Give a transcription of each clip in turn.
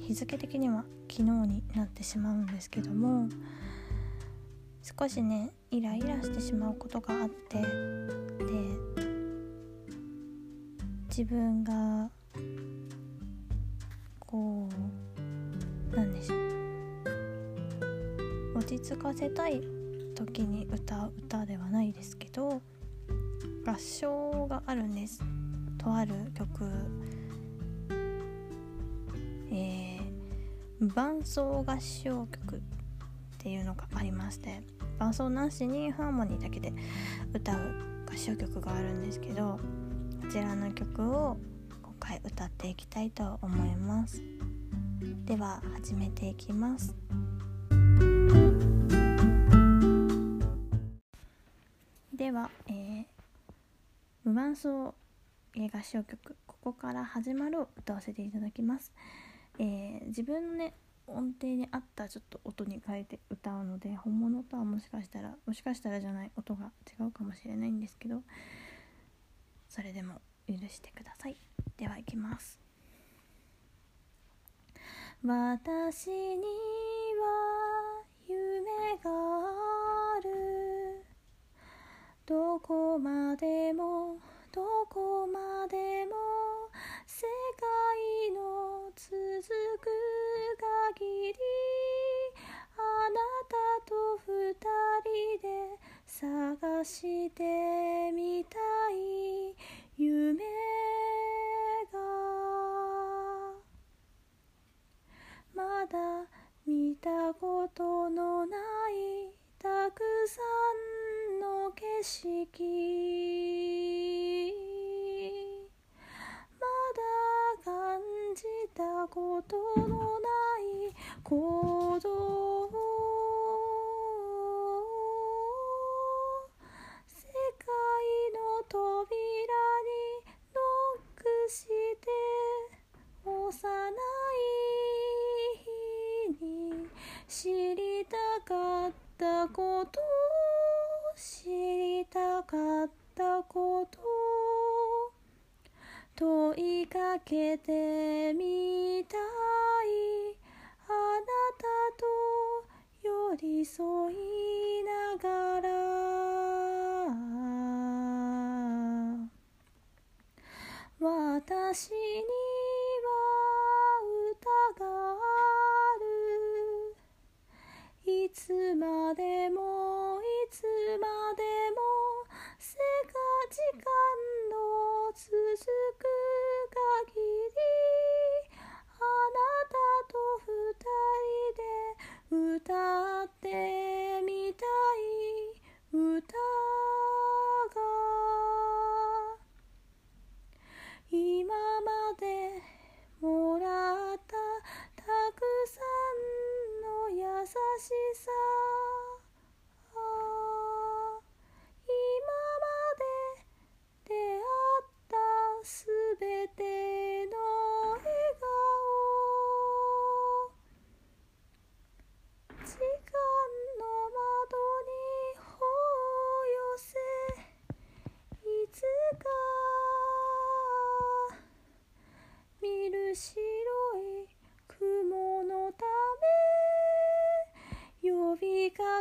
日付的には昨日になってしまうんですけども少しねイライラしてしまうことがあってで自分がこうなんでしょう。落ち着かせたい時に歌う歌ではないですけど合唱があるんです。とある曲えー、伴奏合唱曲っていうのがありまして伴奏なしにハーモニーだけで歌う合唱曲があるんですけどこちらの曲を今回歌っていきたいと思います。では始めていきます。では、えー、無伴奏合唱曲「ここから始まる」を歌わせていただきます、えー、自分のね音程に合ったちょっと音に変えて歌うので本物とはもしかしたらもしかしたらじゃない音が違うかもしれないんですけどそれでも許してください。ではいきます。私にはたことのないたくさんの景色。まだ感じたことのない鼓動世界の扉にノックして幼い知りたかったこと知りたかったこと問いかけてみたいあなたと寄り添いながら私に二人で歌っ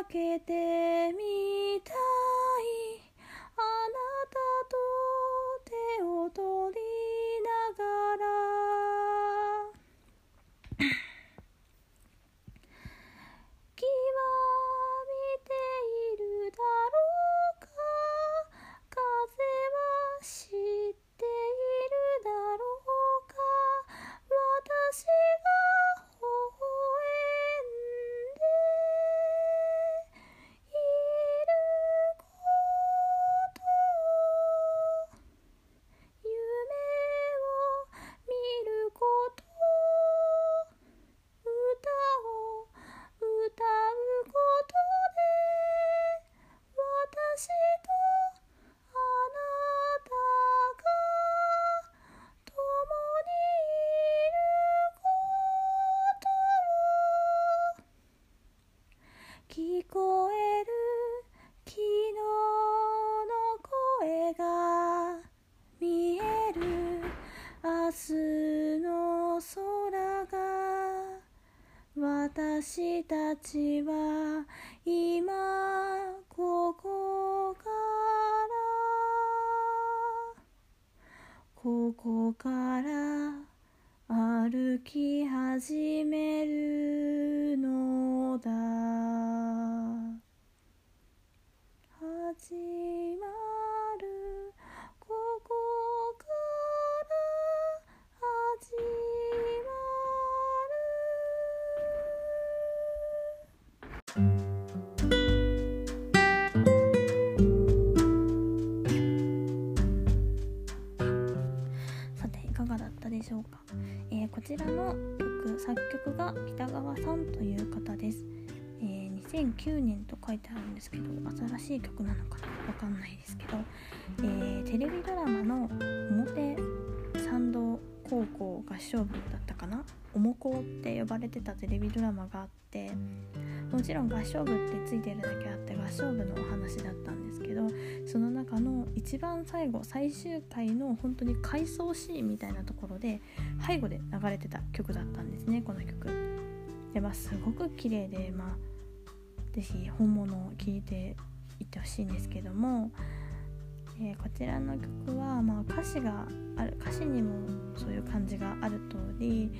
けて私たちは今ここからここから歩き始めるのだ。さていかがだったでしょうか、えーこちらの曲作曲が北川さんという方です、えー2009年と書いてあるんですけど新しい曲なのかなわかんないですけど、えーテレビドラマの表参道高校合唱部だったかな？おもこって呼ばれてたテレビドラマがあってもちろん合唱部ってついてるだけあって合唱部のお話だったんですけどその中の一番最後最終回の本当に回想シーンみたいなところで背後で流れてた曲だったんですねこの曲。でまあすごく綺麗でまあぜひ本物を聴いていってほしいんですけども、えーこちらの曲は、まあ、歌詞がある歌詞にもそういう感じがある通り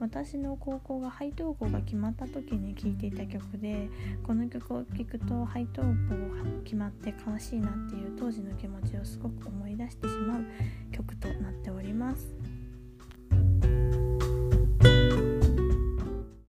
私の高校が配当校が決まった時に聴いていた曲でこの曲を聴くと配当校が決まって悲しいなっていう当時の気持ちをすごく思い出してしまう曲となっております。